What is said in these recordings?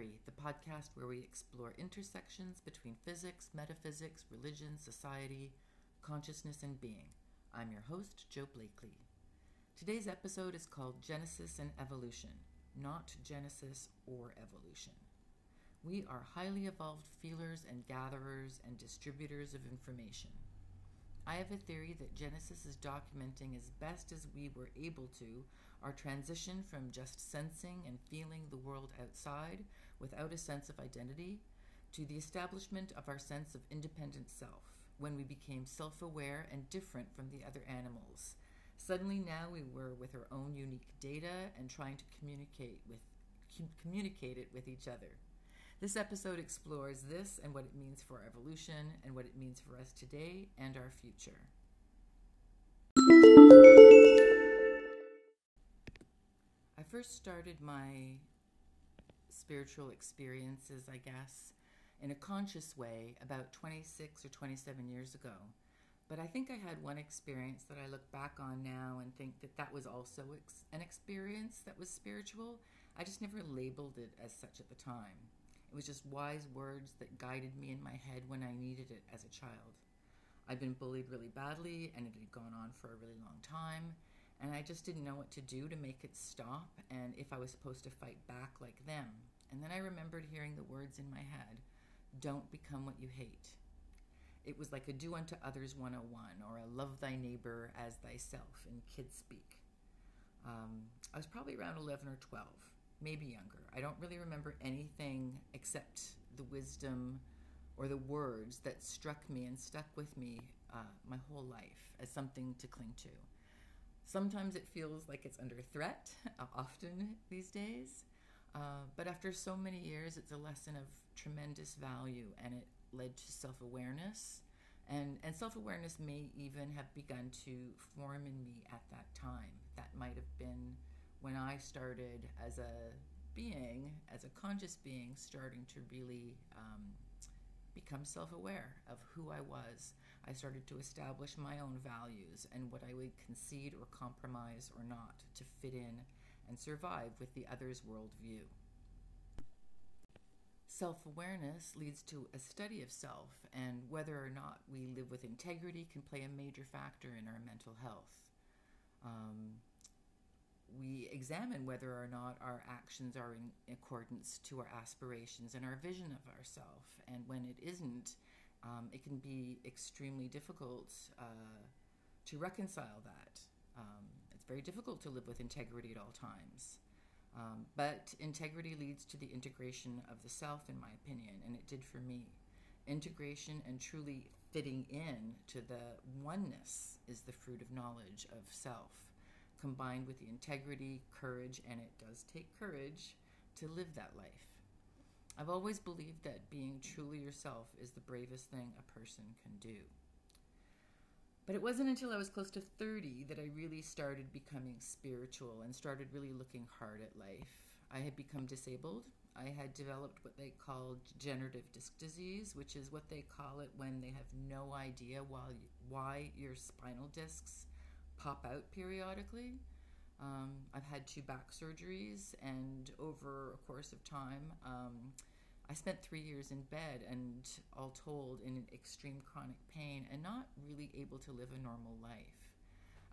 Theory, the podcast where we explore intersections between physics, metaphysics, religion, society, consciousness, and being. I'm your host, Joe Blakely. Today's episode is called Genesis and Evolution, not Genesis or Evolution. We are highly evolved feelers and gatherers and distributors of information. I have a theory that Genesis is documenting as best as we were able to our transition from just sensing and feeling the world outside without a sense of identity to the establishment of our sense of independent self when we became self aware and different from the other animals. Suddenly, now we were with our own unique data and trying to communicate with communicate it with each other. This episode explores this and what it means for our evolution and what it means for us today and our future. I first started my spiritual experiences, I guess, in a conscious way about 26 or 27 years ago. But I think I had one experience that I look back on now and think that that was also ex- an experience that was spiritual. I just never labeled it as such at the time. It was just wise words that guided me in my head when I needed it as a child. I'd been bullied really badly and it had gone on for a really long time, and I just didn't know what to do to make it stop and if I was supposed to fight back like them. And then I remembered hearing the words in my head don't become what you hate. It was like a do unto others 101 or a love thy neighbor as thyself in kids speak. Um, I was probably around 11 or 12 maybe younger. I don't really remember anything except the wisdom or the words that struck me and stuck with me uh, my whole life as something to cling to. Sometimes it feels like it's under threat, uh, often these days. Uh, but after so many years, it's a lesson of tremendous value and it led to self awareness. And, and self awareness may even have begun to form in me at that time. That might have been when I started as a being, as a conscious being, starting to really um, become self aware of who I was. I started to establish my own values and what I would concede or compromise or not to fit in and survive with the other's worldview. Self awareness leads to a study of self, and whether or not we live with integrity can play a major factor in our mental health. Um, we examine whether or not our actions are in accordance to our aspirations and our vision of ourselves. And when it isn't, um, it can be extremely difficult uh, to reconcile that. Um, it's very difficult to live with integrity at all times. Um, but integrity leads to the integration of the self, in my opinion, and it did for me. Integration and truly fitting in to the oneness is the fruit of knowledge of self combined with the integrity, courage, and it does take courage to live that life. I've always believed that being truly yourself is the bravest thing a person can do. But it wasn't until I was close to 30 that I really started becoming spiritual and started really looking hard at life. I had become disabled. I had developed what they call degenerative disc disease, which is what they call it when they have no idea why, why your spinal discs pop out periodically. Um, I've had two back surgeries, and over a course of time, um, I spent three years in bed and all told in extreme chronic pain and not really able to live a normal life.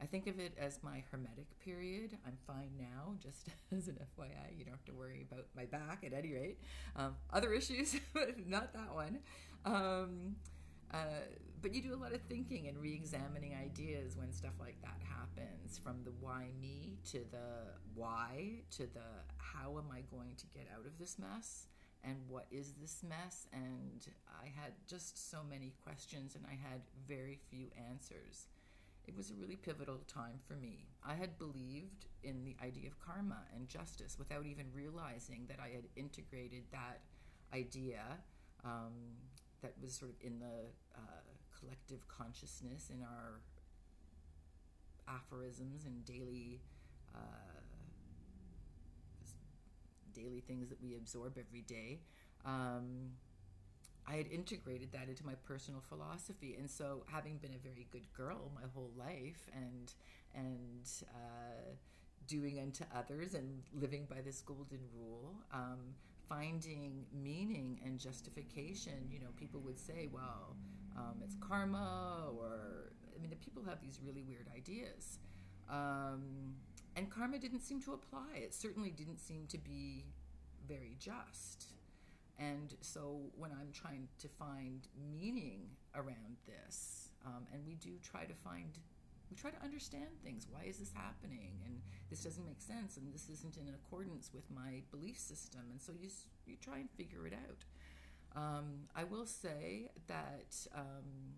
I think of it as my hermetic period. I'm fine now, just as an FYI. You don't have to worry about my back at any rate. Um, other issues, but not that one. Uh, but you do a lot of thinking and re-examining ideas when stuff like that happens from the why me to the why to the how am i going to get out of this mess and what is this mess? And i had just so many questions and i had very few answers. It was a really pivotal time for me. I had believed in the idea of karma and justice without even realizing that i had integrated that idea um, that was sort of in the uh, collective consciousness in our aphorisms and daily uh, daily things that we absorb every day. Um, I had integrated that into my personal philosophy, and so having been a very good girl my whole life, and and uh, doing unto others and living by this golden rule, um, finding meaning and justification. You know, people would say, well, um, it's karma, or I mean, the people have these really weird ideas. Um, and karma didn't seem to apply. It certainly didn't seem to be very just. And so when I'm trying to find meaning around this, um, and we do try to find, we try to understand things. Why is this happening? And this doesn't make sense, and this isn't in accordance with my belief system. And so you you try and figure it out. Um, I will say that. Um,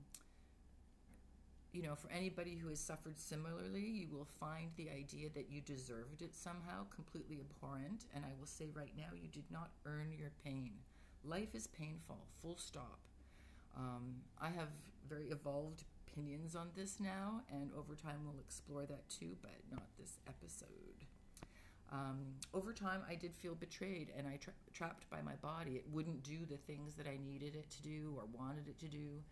you know, for anybody who has suffered similarly, you will find the idea that you deserved it somehow completely abhorrent. And I will say right now, you did not earn your pain. Life is painful, full stop. Um, I have very evolved opinions on this now, and over time we'll explore that too, but not this episode. Um, over time, I did feel betrayed and I tra- trapped by my body. It wouldn't do the things that I needed it to do or wanted it to do.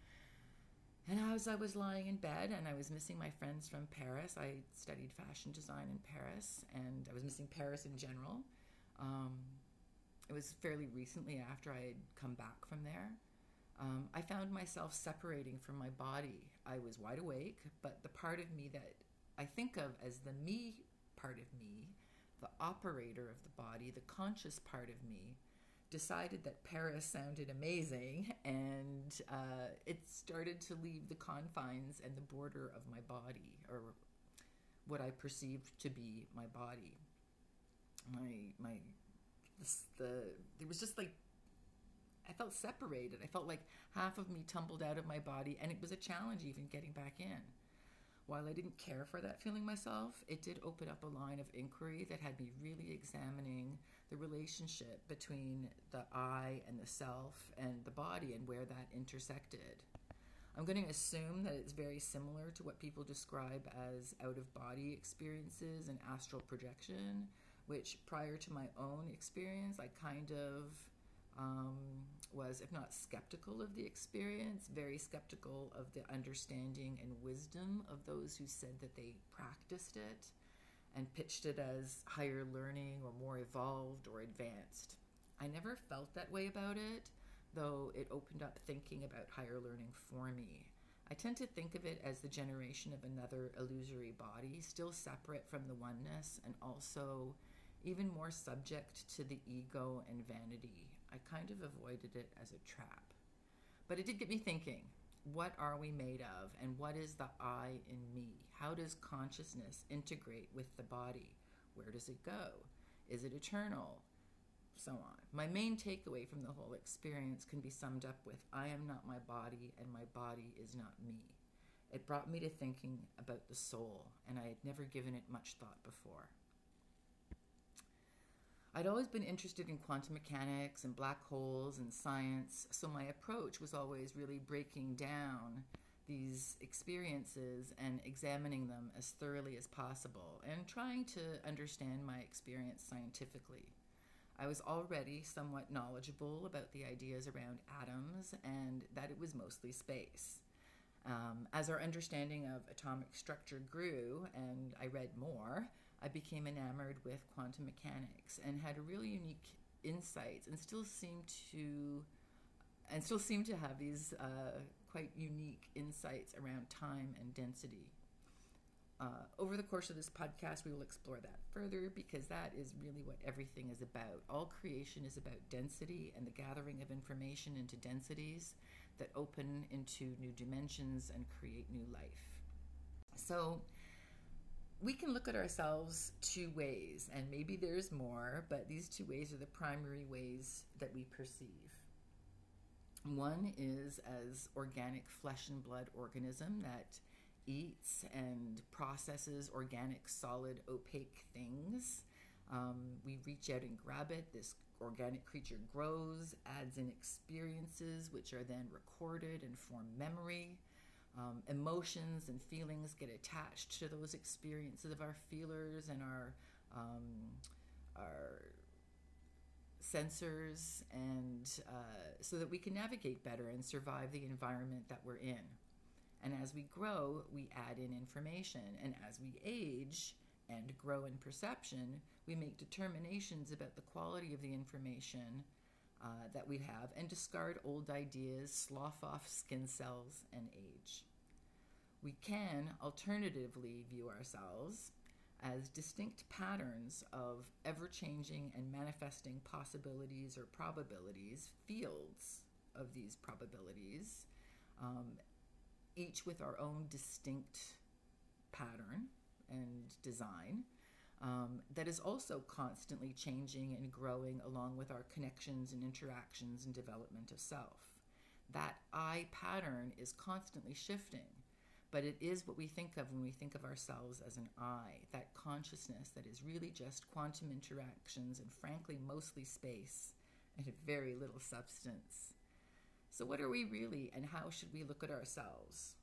And as I was lying in bed and I was missing my friends from Paris, I studied fashion design in Paris and I was missing Paris in general. Um, it was fairly recently after I had come back from there. Um, I found myself separating from my body. I was wide awake, but the part of me that I think of as the me part of me, the operator of the body, the conscious part of me, decided that Paris sounded amazing and uh, it started to leave the confines and the border of my body or what I perceived to be my body. My, my, this, the, it was just like, I felt separated. I felt like half of me tumbled out of my body and it was a challenge even getting back in. While I didn't care for that feeling myself, it did open up a line of inquiry that had me really examining the relationship between the I and the self and the body and where that intersected. I'm going to assume that it's very similar to what people describe as out of body experiences and astral projection, which prior to my own experience, I kind of um, was, if not skeptical of the experience, very skeptical of the understanding and wisdom of those who said that they practiced it and pitched it as higher learning or more evolved or advanced. I never felt that way about it, though it opened up thinking about higher learning for me. I tend to think of it as the generation of another illusory body, still separate from the oneness and also even more subject to the ego and vanity. I kind of avoided it as a trap. But it did get me thinking what are we made of and what is the I in me? How does consciousness integrate with the body? Where does it go? Is it eternal? So on. My main takeaway from the whole experience can be summed up with I am not my body and my body is not me. It brought me to thinking about the soul, and I had never given it much thought before. I'd always been interested in quantum mechanics and black holes and science, so my approach was always really breaking down these experiences and examining them as thoroughly as possible and trying to understand my experience scientifically. I was already somewhat knowledgeable about the ideas around atoms and that it was mostly space. Um, as our understanding of atomic structure grew and I read more, I became enamored with quantum mechanics and had a really unique insights and still seem to and still seem to have these uh, quite unique insights around time and density. Uh, over the course of this podcast, we will explore that further because that is really what everything is about. All creation is about density and the gathering of information into densities that open into new dimensions and create new life. So, we can look at ourselves two ways, and maybe there's more, but these two ways are the primary ways that we perceive. One is as organic flesh and blood organism that eats and processes organic, solid, opaque things. Um, we reach out and grab it. This organic creature grows, adds in experiences, which are then recorded and form memory. Um, emotions and feelings get attached to those experiences of our feelers and our um, our sensors, and uh, so that we can navigate better and survive the environment that we're in. And as we grow, we add in information, and as we age, and grow in perception, we make determinations about the quality of the information uh, that we have and discard old ideas, slough off skin cells, and age. We can alternatively view ourselves as distinct patterns of ever changing and manifesting possibilities or probabilities, fields of these probabilities, um, each with our own distinct pattern and design. Um, that is also constantly changing and growing along with our connections and interactions and development of self. That I pattern is constantly shifting but it is what we think of when we think of ourselves as an I, that consciousness that is really just quantum interactions and, frankly, mostly space and very little substance. So, what are we really, and how should we look at ourselves?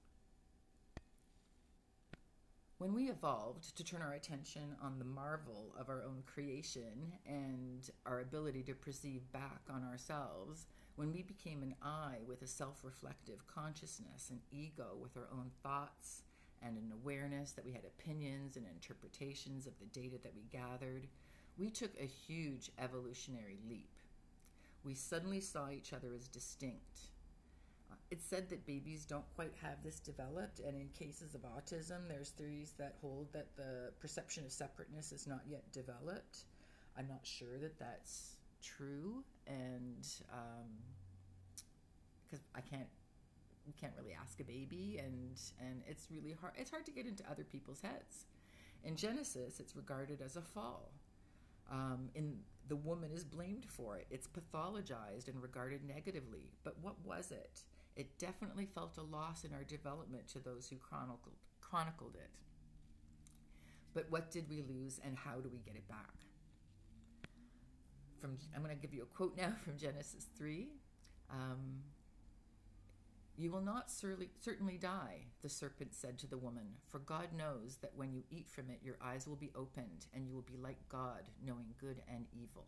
When we evolved to turn our attention on the marvel of our own creation and our ability to perceive back on ourselves, when we became an I with a self reflective consciousness, an ego with our own thoughts, and an awareness that we had opinions and interpretations of the data that we gathered, we took a huge evolutionary leap. We suddenly saw each other as distinct. It's said that babies don't quite have this developed, and in cases of autism, there's theories that hold that the perception of separateness is not yet developed. I'm not sure that that's true, and because um, I can't can't really ask a baby, and and it's really hard. It's hard to get into other people's heads. In Genesis, it's regarded as a fall. Um, and the woman is blamed for it. It's pathologized and regarded negatively. But what was it? It definitely felt a loss in our development to those who chronicled chronicled it. But what did we lose, and how do we get it back? from I'm going to give you a quote now from Genesis 3. Um, you will not surely, certainly die, the serpent said to the woman, for God knows that when you eat from it, your eyes will be opened, and you will be like God, knowing good and evil.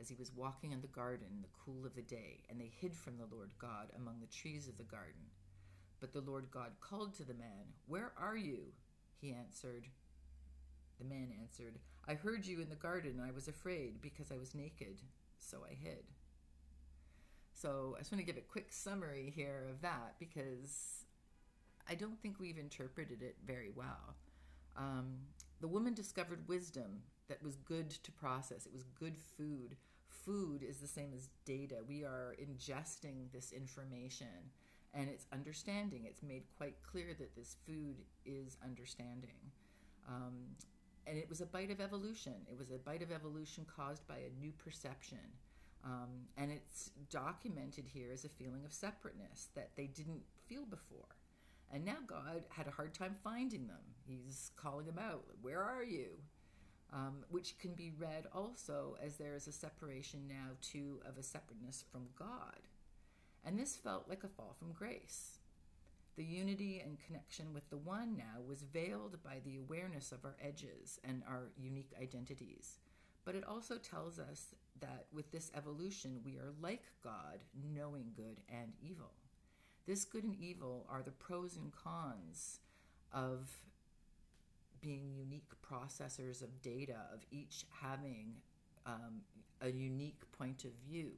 as he was walking in the garden in the cool of the day, and they hid from the Lord God among the trees of the garden. But the Lord God called to the man, Where are you? He answered, The man answered, I heard you in the garden, and I was afraid because I was naked, so I hid. So I just want to give a quick summary here of that because I don't think we've interpreted it very well. Um, the woman discovered wisdom that was good to process, it was good food. Food is the same as data. We are ingesting this information and it's understanding. It's made quite clear that this food is understanding. Um, and it was a bite of evolution. It was a bite of evolution caused by a new perception. Um, and it's documented here as a feeling of separateness that they didn't feel before. And now God had a hard time finding them. He's calling them out. Where are you? Um, which can be read also as there is a separation now, too, of a separateness from God. And this felt like a fall from grace. The unity and connection with the One now was veiled by the awareness of our edges and our unique identities. But it also tells us that with this evolution, we are like God, knowing good and evil. This good and evil are the pros and cons of being unique processors of data, of each having um, a unique point of view.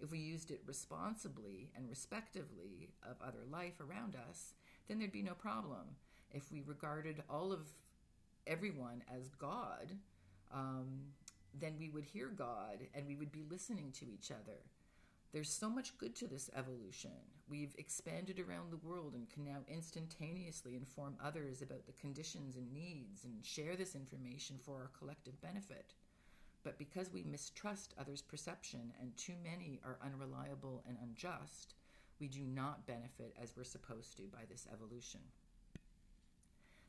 If we used it responsibly and respectively of other life around us, then there'd be no problem. If we regarded all of everyone as God, um, then we would hear God and we would be listening to each other. There's so much good to this evolution. We've expanded around the world and can now instantaneously inform others about the conditions and needs and share this information for our collective benefit. But because we mistrust others' perception and too many are unreliable and unjust, we do not benefit as we're supposed to by this evolution.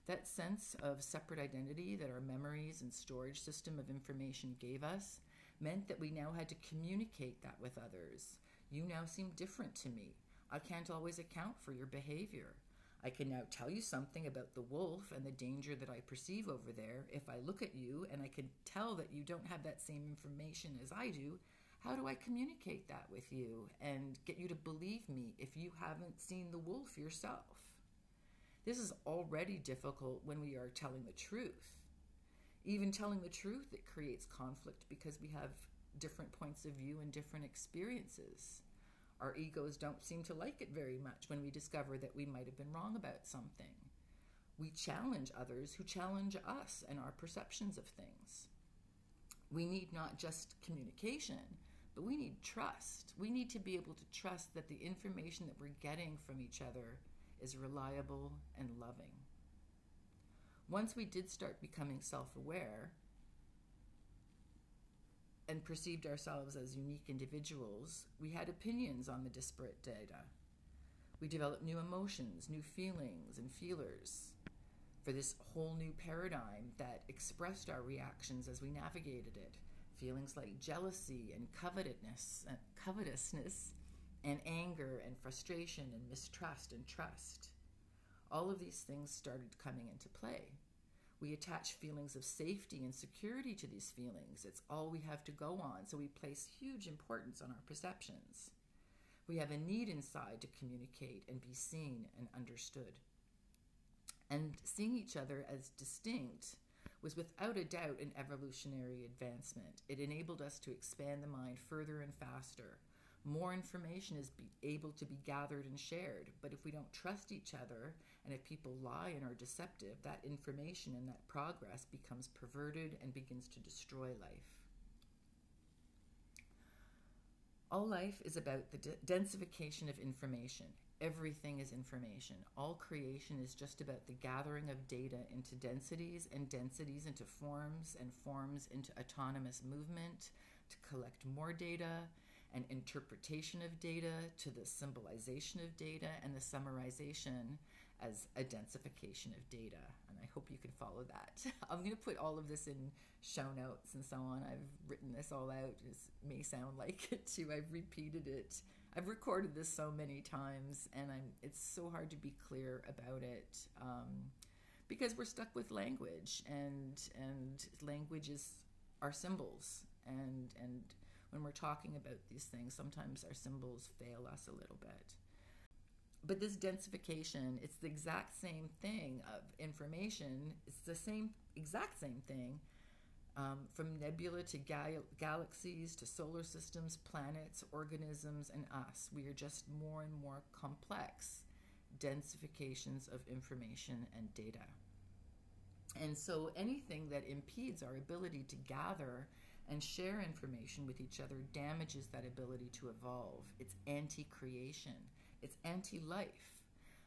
That sense of separate identity that our memories and storage system of information gave us meant that we now had to communicate that with others. You now seem different to me. I can't always account for your behavior. I can now tell you something about the wolf and the danger that I perceive over there. If I look at you and I can tell that you don't have that same information as I do, how do I communicate that with you and get you to believe me if you haven't seen the wolf yourself? This is already difficult when we are telling the truth. Even telling the truth, it creates conflict because we have different points of view and different experiences. Our egos don't seem to like it very much when we discover that we might have been wrong about something. We challenge others who challenge us and our perceptions of things. We need not just communication, but we need trust. We need to be able to trust that the information that we're getting from each other is reliable and loving. Once we did start becoming self aware, and perceived ourselves as unique individuals, we had opinions on the disparate data. We developed new emotions, new feelings, and feelers for this whole new paradigm that expressed our reactions as we navigated it. Feelings like jealousy and covetousness, covetousness, and anger and frustration and mistrust and trust. All of these things started coming into play. We attach feelings of safety and security to these feelings. It's all we have to go on, so we place huge importance on our perceptions. We have a need inside to communicate and be seen and understood. And seeing each other as distinct was without a doubt an evolutionary advancement. It enabled us to expand the mind further and faster. More information is able to be gathered and shared, but if we don't trust each other and if people lie and are deceptive, that information and that progress becomes perverted and begins to destroy life. All life is about the densification of information. Everything is information. All creation is just about the gathering of data into densities and densities into forms and forms into autonomous movement to collect more data and interpretation of data to the symbolization of data and the summarization as a densification of data. And I hope you can follow that. I'm going to put all of this in show notes and so on. I've written this all out. It may sound like it too. I've repeated it. I've recorded this so many times, and I'm. It's so hard to be clear about it um, because we're stuck with language, and and languages are symbols, and and when we're talking about these things, sometimes our symbols fail us a little bit. But this densification it's the exact same thing of information. It's the same exact same thing um, from nebula to gal- galaxies to solar systems planets organisms and us. We are just more and more complex densifications of information and data. And so anything that impedes our ability to gather and share information with each other damages that ability to evolve it's anti-creation it's anti life.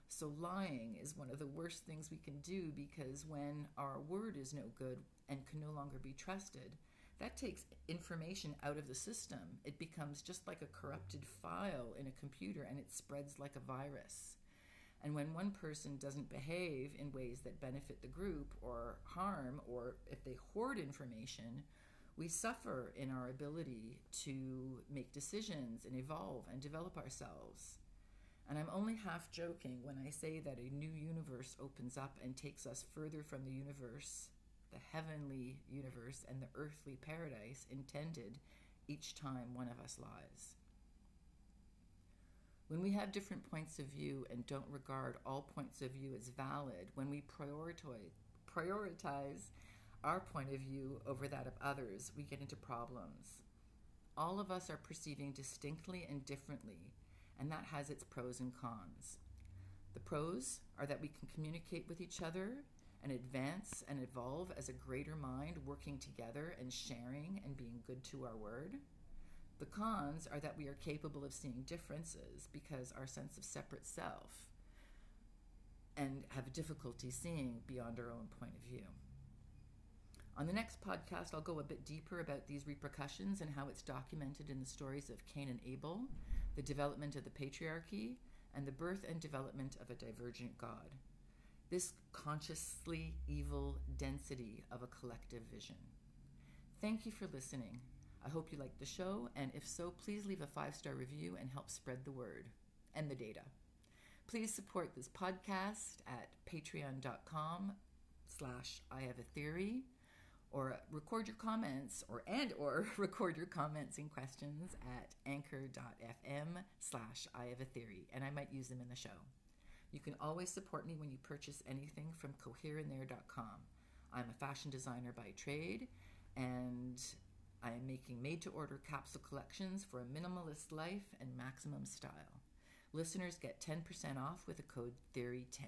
So, lying is one of the worst things we can do because when our word is no good and can no longer be trusted, that takes information out of the system. It becomes just like a corrupted file in a computer and it spreads like a virus. And when one person doesn't behave in ways that benefit the group or harm, or if they hoard information, we suffer in our ability to make decisions and evolve and develop ourselves. And I'm only half joking when I say that a new universe opens up and takes us further from the universe, the heavenly universe, and the earthly paradise intended each time one of us lies. When we have different points of view and don't regard all points of view as valid, when we prioritize, prioritize our point of view over that of others, we get into problems. All of us are perceiving distinctly and differently and that has its pros and cons. The pros are that we can communicate with each other and advance and evolve as a greater mind, working together and sharing and being good to our word. The cons are that we are capable of seeing differences because our sense of separate self and have difficulty seeing beyond our own point of view. On the next podcast, I'll go a bit deeper about these repercussions and how it's documented in the stories of Cain and Abel the development of the patriarchy, and the birth and development of a divergent God. This consciously evil density of a collective vision. Thank you for listening. I hope you liked the show, and if so, please leave a five star review and help spread the word and the data. Please support this podcast at patreon.com slash I have a theory or record your comments or and or record your comments and questions at anchor.fm slash I have a theory and I might use them in the show. You can always support me when you purchase anything from cohereinthhere.com. I'm a fashion designer by trade and I am making made to order capsule collections for a minimalist life and maximum style. Listeners get 10% off with the code THEORY10.